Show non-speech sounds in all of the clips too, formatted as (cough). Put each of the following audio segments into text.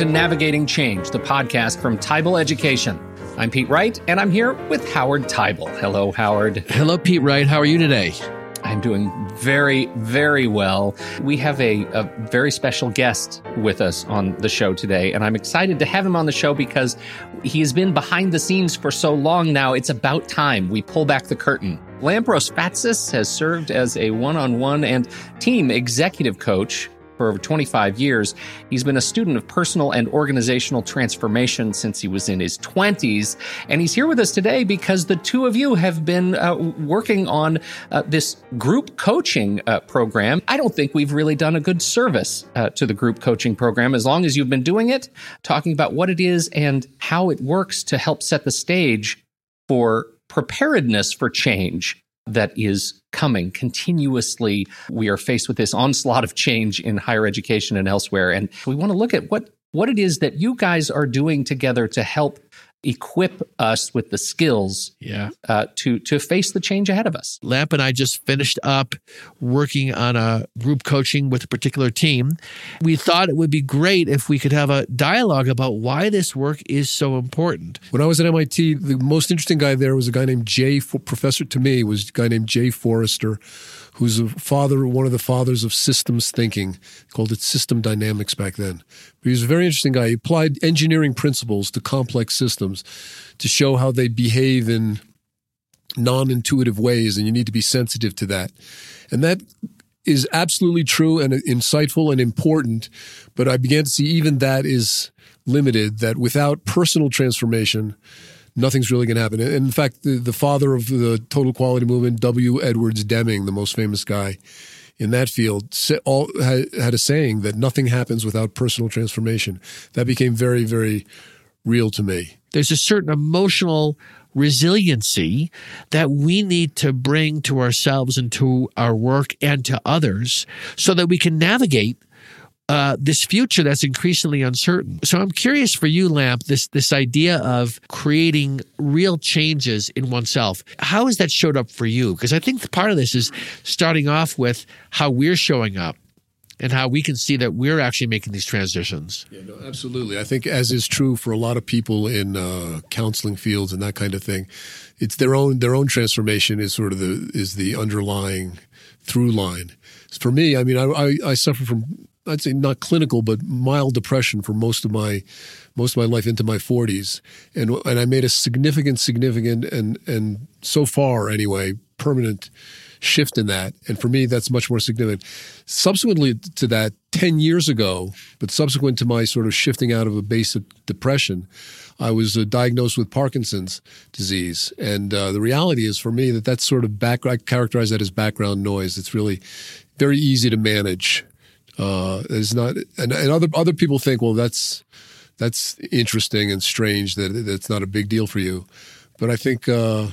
to Navigating Change, the podcast from Teibel Education. I'm Pete Wright, and I'm here with Howard Teibel. Hello, Howard. Hello, Pete Wright. How are you today? I'm doing very, very well. We have a, a, very special guest with us on the show today, and I'm excited to have him on the show because he has been behind the scenes for so long now. It's about time we pull back the curtain. Lampros Fatsis has served as a one on one and team executive coach for over 25 years. He's been a student of personal and organizational transformation since he was in his 20s. And he's here with us today because the two of you have been uh, working on uh, this group coaching uh, program. I don't think we've really done a good service uh, to the group coaching program as long as you've been doing it, talking about what it is and how it works to help set the stage for preparedness for change that is coming continuously. We are faced with this onslaught of change in higher education and elsewhere. And we want to look at what, what it is that you guys are doing together to help equip us with the skills yeah. Uh, to to face the change ahead of us. Lamp and I just finished up working on a group coaching with a particular team. We thought it would be great if we could have a dialogue about why this work is so important. When I was at MIT, the most interesting guy there was a guy named Jay. Professor to me was a guy named Jay Forrester who's a father, one of the fathers of systems thinking, called it system dynamics back then. But he was a very interesting guy. He applied engineering principles to complex systems to show how they behave in non-intuitive ways, and you need to be sensitive to that. And that is absolutely true and insightful and important. But I began to see even that is limited, that without personal transformation, nothing's really going to happen. And in fact, the, the father of the total quality movement, W. Edwards Deming, the most famous guy in that field, all, had a saying that nothing happens without personal transformation. That became very, very real to me. There's a certain emotional resiliency that we need to bring to ourselves and to our work and to others so that we can navigate uh, this future that's increasingly uncertain. So I'm curious for you, Lamp, this this idea of creating real changes in oneself. How has that showed up for you? Because I think part of this is starting off with how we're showing up and how we can see that we're actually making these transitions. Yeah, no, absolutely. I think, as is true for a lot of people in uh, counseling fields and that kind of thing, it's their own their own transformation is sort of the is the underlying through line. For me, I mean, I, I, I suffer from I'd say not clinical, but mild depression for most of my most of my life into my 40s, and and I made a significant, significant, and and so far anyway, permanent shift in that. And for me, that's much more significant. Subsequently to that, 10 years ago, but subsequent to my sort of shifting out of a basic depression, I was uh, diagnosed with Parkinson's disease. And uh, the reality is for me that that's sort of back, I characterize that as background noise. It's really very easy to manage. Uh, not, and, and other other people think, well, that's that's interesting and strange that that's not a big deal for you. But I think uh,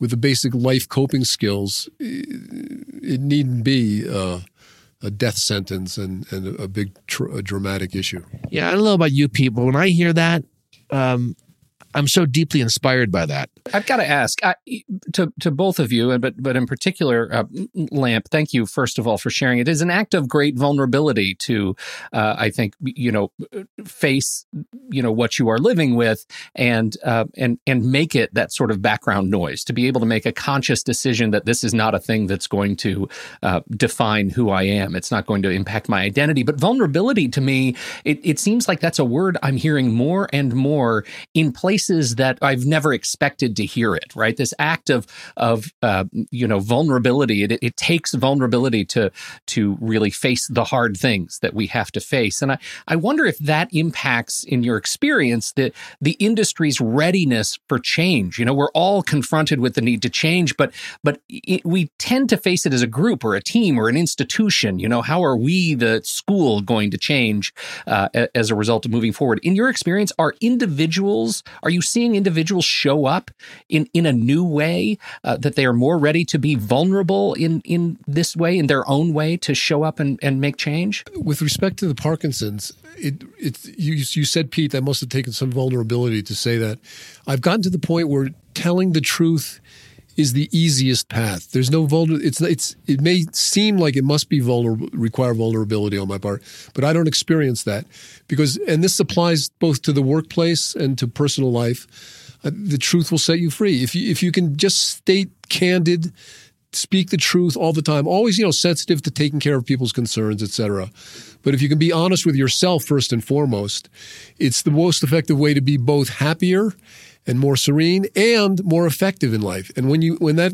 with the basic life coping skills, it needn't be uh, a death sentence and, and a big tr- a dramatic issue. Yeah, I don't know about you people. When I hear that, um, I'm so deeply inspired by that. I've got to ask I, to to both of you, and but but in particular, uh, Lamp. Thank you first of all for sharing. It is an act of great vulnerability to, uh, I think, you know, face you know what you are living with, and uh, and and make it that sort of background noise. To be able to make a conscious decision that this is not a thing that's going to uh, define who I am. It's not going to impact my identity. But vulnerability to me, it, it seems like that's a word I'm hearing more and more in place places that I've never expected to hear it. Right, this act of of uh, you know vulnerability. It, it takes vulnerability to to really face the hard things that we have to face, and I I wonder if that impacts in your experience the the industry's readiness for change. You know, we're all confronted with the need to change, but but it, we tend to face it as a group or a team or an institution. You know, how are we, the school, going to change uh, as a result of moving forward? In your experience, are individuals are you seeing individuals show up in, in a new way uh, that they are more ready to be vulnerable in, in this way, in their own way, to show up and, and make change? With respect to the Parkinson's, it, it, you, you said, Pete, that must have taken some vulnerability to say that. I've gotten to the point where telling the truth is the easiest path. There's no vulner. It's it's it may seem like it must be vulnerable, require vulnerability on my part, but I don't experience that because, and this applies both to the workplace and to personal life. Uh, the truth will set you free if you if you can just state candid, speak the truth all the time. Always, you know, sensitive to taking care of people's concerns, etc. But if you can be honest with yourself first and foremost, it's the most effective way to be both happier and more serene and more effective in life. And when you when that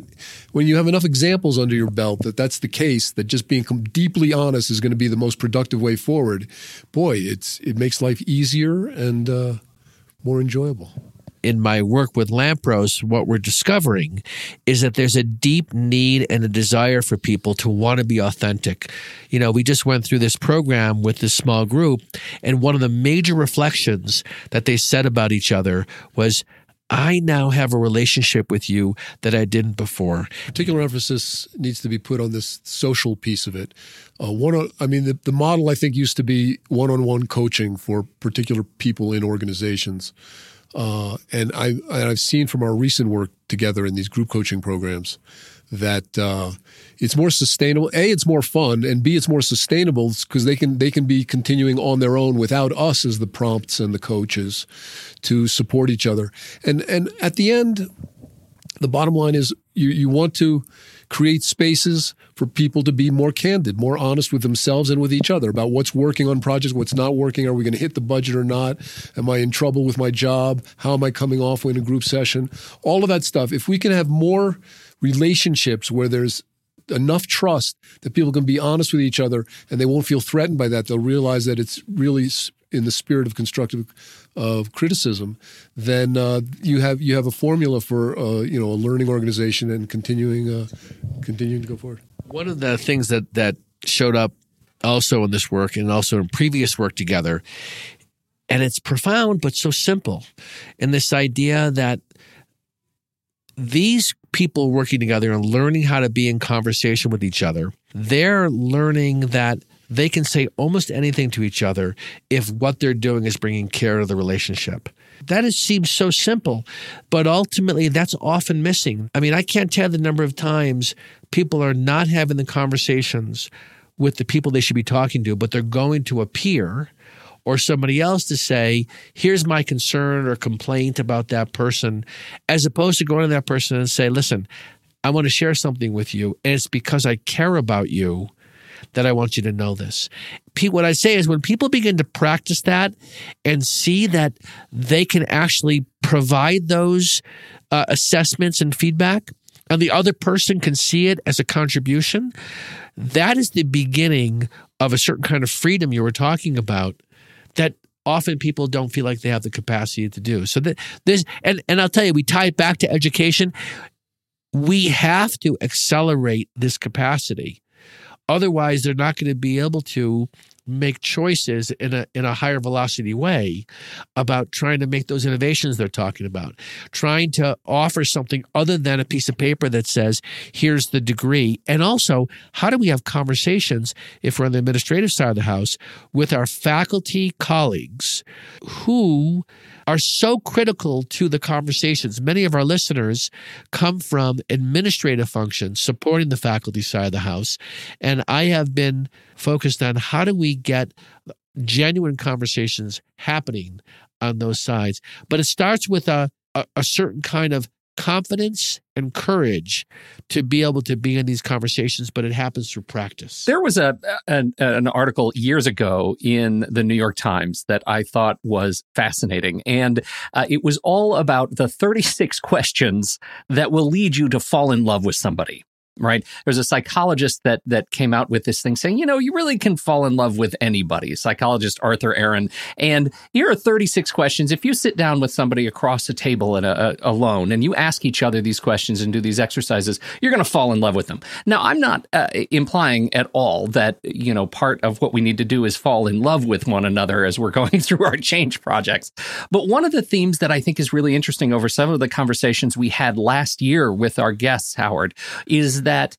when you have enough examples under your belt that that's the case, that just being deeply honest is going to be the most productive way forward, boy, it's it makes life easier and uh, more enjoyable in my work with Lampros, what we're discovering is that there's a deep need and a desire for people to want to be authentic. You know, we just went through this program with this small group, and one of the major reflections that they said about each other was, I now have a relationship with you that I didn't before. Particular emphasis needs to be put on this social piece of it. Uh, one, I mean, the, the model I think used to be one-on-one coaching for particular people in organizations, uh, and I and I've seen from our recent work together in these group coaching programs that uh, it's more sustainable. A, it's more fun, and B, it's more sustainable because they can they can be continuing on their own without us as the prompts and the coaches to support each other. And and at the end, the bottom line is you you want to create spaces for people to be more candid, more honest with themselves and with each other about what's working on projects, what's not working. Are we going to hit the budget or not? Am I in trouble with my job? How am I coming off in a group session? All of that stuff. If we can have more relationships where there's enough trust that people can be honest with each other and they won't feel threatened by that. They'll realize that it's really in the spirit of constructive of criticism. Then uh, you have you have a formula for uh, you know a learning organization and continuing uh, continuing to go forward. One of the things that that showed up also in this work and also in previous work together, and it's profound but so simple, in this idea that these people working together and learning how to be in conversation with each other, they're learning that they can say almost anything to each other if what they're doing is bringing care to the relationship. That is, seems so simple, but ultimately that's often missing. I mean, I can't tell the number of times people are not having the conversations with the people they should be talking to, but they're going to a peer or somebody else to say, here's my concern or complaint about that person, as opposed to going to that person and say, listen, I want to share something with you. And it's because I care about you that I want you to know this. What I say is when people begin to practice that and see that they can actually provide those uh, assessments and feedback, and the other person can see it as a contribution, that is the beginning of a certain kind of freedom you were talking about that often people don't feel like they have the capacity to do. So that this and and I'll tell you, we tie it back to education. We have to accelerate this capacity. Otherwise, they're not going to be able to make choices in a in a higher velocity way about trying to make those innovations they're talking about. Trying to offer something other than a piece of paper that says here's the degree. And also how do we have conversations if we're on the administrative side of the house with our faculty colleagues who are so critical to the conversations. Many of our listeners come from administrative functions supporting the faculty side of the house. And I have been focused on how do we get genuine conversations happening on those sides. But it starts with a, a, a certain kind of confidence and courage to be able to be in these conversations, but it happens through practice. There was a an, an, article years ago in the New York Times that I thought was fascinating, and uh, it was all about the 36 (laughs) questions that will lead you to fall in love with somebody right? There's a psychologist that that came out with this thing saying, you know, you really can fall in love with anybody. Psychologist Arthur Aron, and here are 36 questions. If you sit down with somebody across the table and a, a, alone, and you ask each other these questions and do these exercises, you're going to fall in love with them. Now, I'm not uh, implying at all that you know part of what we need to do is fall in love with one another as we're (laughs) going through our change projects. But one of the themes that I think is really interesting over some of the conversations we had last year with our guests, Howard, is that that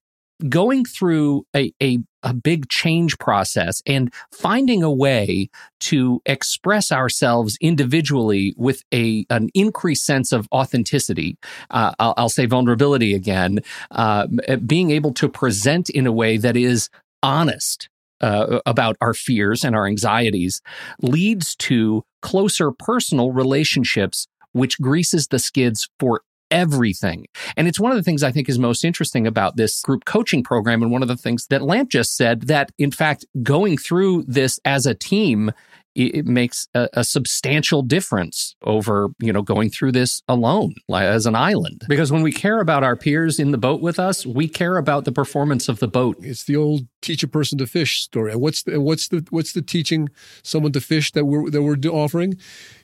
going through a, a, a big change process and finding a way to express ourselves individually with a an increased sense of authenticity. Uh, I'll, I'll, say vulnerability again. Uh, being able to present in a way that is honest uh, about our fears and our anxieties leads to closer personal relationships, which greases the skids for everything. And it's one of the things I think is most interesting about this group coaching program. And one of the things that Lamp just said that, in fact, going through this as a team it makes a, a, substantial difference over you know going through this alone as an island because when we care about our peers in the boat with us we care about the performance of the boat it's the old teach a person to fish story what's the what's the what's the teaching someone to fish that we're that we're offering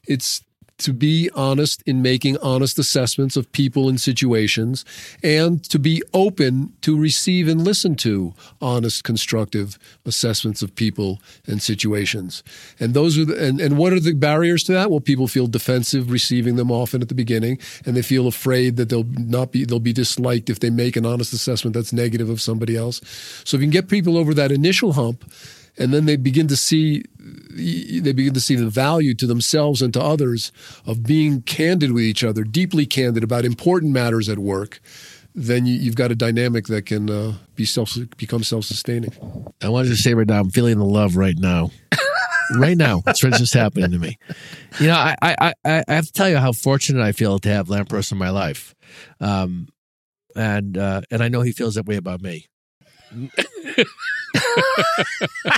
it's to be honest in making honest assessments of people and situations and to be open to receive and listen to honest constructive assessments of people and situations. And those are the, and, and what are the barriers to that? Well people feel defensive receiving them often at the beginning and they feel afraid that they'll not be they'll be disliked if they make an honest assessment that's negative of somebody else. So if you can get people over that initial hump and then they begin to see they begin to see the value to themselves and to others of being candid with each other, deeply candid about important matters at work. Then you, have got a dynamic that can uh, be self become self sustaining. I wanted to say right now, I'm feeling the love right now. (laughs) right now, that's what's just happening to me. You know, I, I I I have to tell you how fortunate I feel to have Lampros in my life, um, and uh, and I know he feels that way about me. (laughs)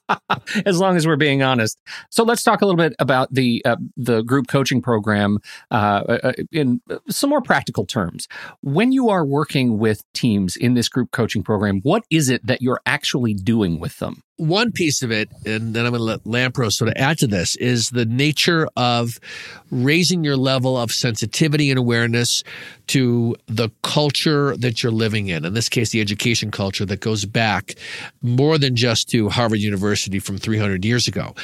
(laughs) as long as we're being honest. So let's talk a little bit about the uh, the group coaching program uh, uh in some more practical terms. When you are working with teams in this group coaching program, what is it that you're actually doing with them? one piece of it, and then I'm going to let Lampros sort of add to this, is the nature of raising your level of sensitivity and awareness to the culture that you're living in. In this case, the education culture that goes back more than just to Harvard University from 300 years ago.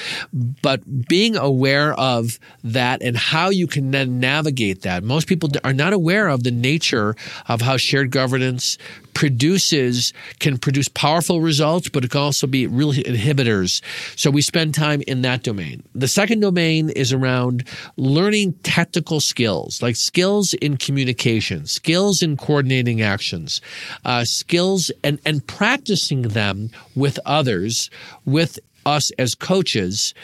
But being aware of that and how you can then navigate that. Most people are not aware of the nature of how shared governance produces can produce powerful results, but it can also be real inhibitors. So we spend time in that domain. The second domain is around learning technical skills, like skills in communication, skills in coordinating actions, uh, skills and, and practicing them with others, with us as coaches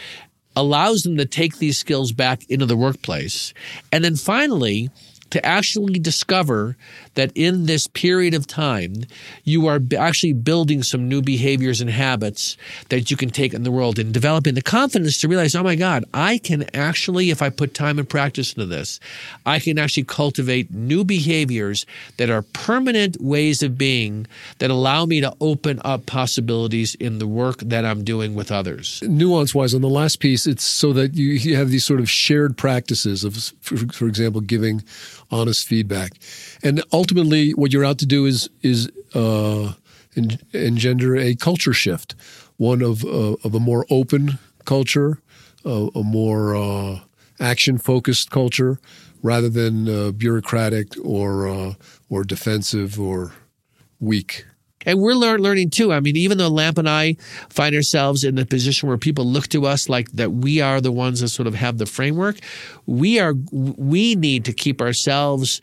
allows them to take these skills back into the workplace. And then finally, to actually discover that in this period of time, you are actually building some new behaviors and habits that you can take in the world and developing the confidence to realize, oh my God, I can actually, if I put time and practice into this, I can actually cultivate new behaviors that are permanent ways of being that allow me to open up possibilities in the work that I'm doing with others. Nuance wise, on the last piece, it's so that you, have these sort of shared practices of, for, for example, giving honest feedback. And ultimately, what you're out to do is is uh, engender a culture shift, one of uh, of a more open culture, uh, a more uh, action focused culture, rather than uh, bureaucratic or uh, or defensive or weak. And we're lear- learning too. I mean, even though Lamp and I find ourselves in the position where people look to us like that we are the ones that sort of have the framework, we are we need to keep ourselves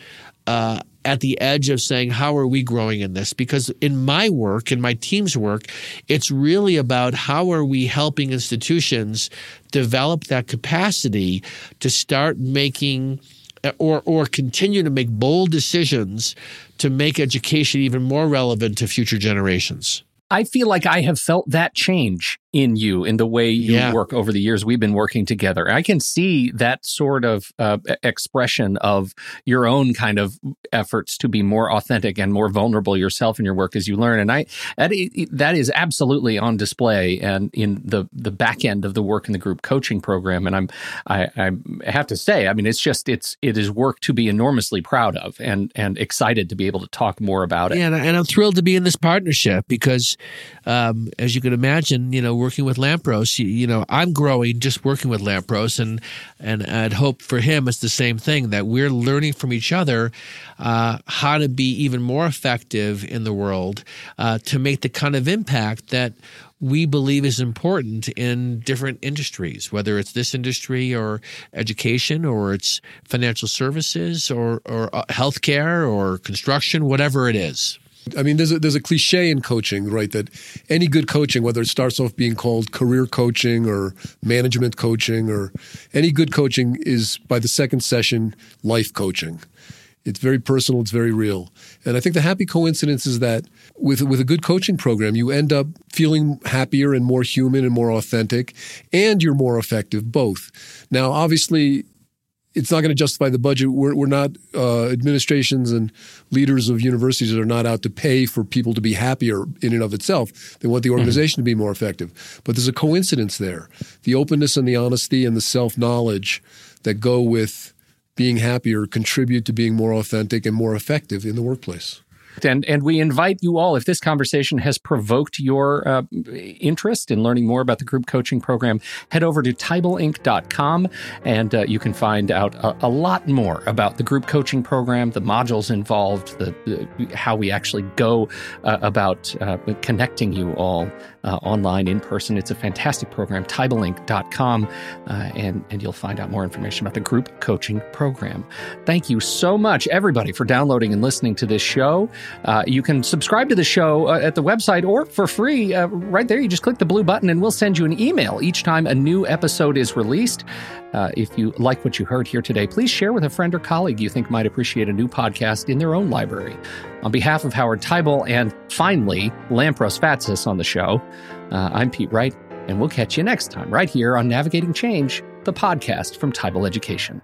uh, at the edge of saying, how are we growing in this? Because in my work, in my team's work, it's really about how are we helping institutions develop that capacity to start making or or continue to make bold decisions to make education even more relevant to future generations. I feel like I have felt that change in you in the way you yeah. work over the years we've been working together. I can see that sort of uh, expression of your own kind of efforts to be more authentic and more vulnerable yourself in your work as you learn. And I that, that is absolutely on display and in the the back end of the work in the group coaching program. And I'm I, I have to say, I mean, it's just it's it is work to be enormously proud of and and excited to be able to talk more about it. Yeah, and, I'm thrilled to be in this partnership because, um, as you can imagine, you know working with Lampros, you, you, know, I'm growing just working with Lampros, and and I'd hope for him it's the same thing that we're learning from each other uh, how to be even more effective in the world uh, to make the kind of impact that we believe is important in different industries, whether it's this industry or education or it's financial services or, or uh, healthcare or construction, whatever it is. I mean, there's a, there's a cliche in coaching, right? That any good coaching, whether it starts off being called career coaching or management coaching or any good coaching, is by the second session life coaching. It's very personal. It's very real. And I think the happy coincidence is that with with a good coaching program, you end up feeling happier and more human and more authentic, and you're more effective both. Now, obviously, it's not going to justify the budget. We're, we're not uh, administrations and leaders of universities are not out to pay for people to be happier in and of itself. They want the mm-hmm. organization mm-hmm. to be more effective. But there's a coincidence there: the openness and the honesty and the self knowledge that go with being happier contribute to being more authentic and more effective in the workplace. And and we invite you all, if this conversation has provoked your uh, interest in learning more about the group coaching program, head over to teibelinc.com and uh, you can find out a, a, lot more about the group coaching program, the modules involved, the, the how we actually go uh, about uh, connecting you all uh, online in person. It's a fantastic program, teibelinc.com, uh, and, and you'll find out more information about the group coaching program. Thank you so much, everybody, for downloading and listening to this show. Uh, you can subscribe to the show uh, at the website or for free uh, right there. You just click the blue button and we'll send you an email each time a new episode is released. Uh, if you like what you heard here today, please share with a friend or colleague you think might appreciate a new podcast in their own library. On behalf of Howard Teibel and finally Lampros Fatsis on the show, uh, I'm Pete Wright, and we'll catch you next time right here on Navigating Change, the podcast from Teibel Education.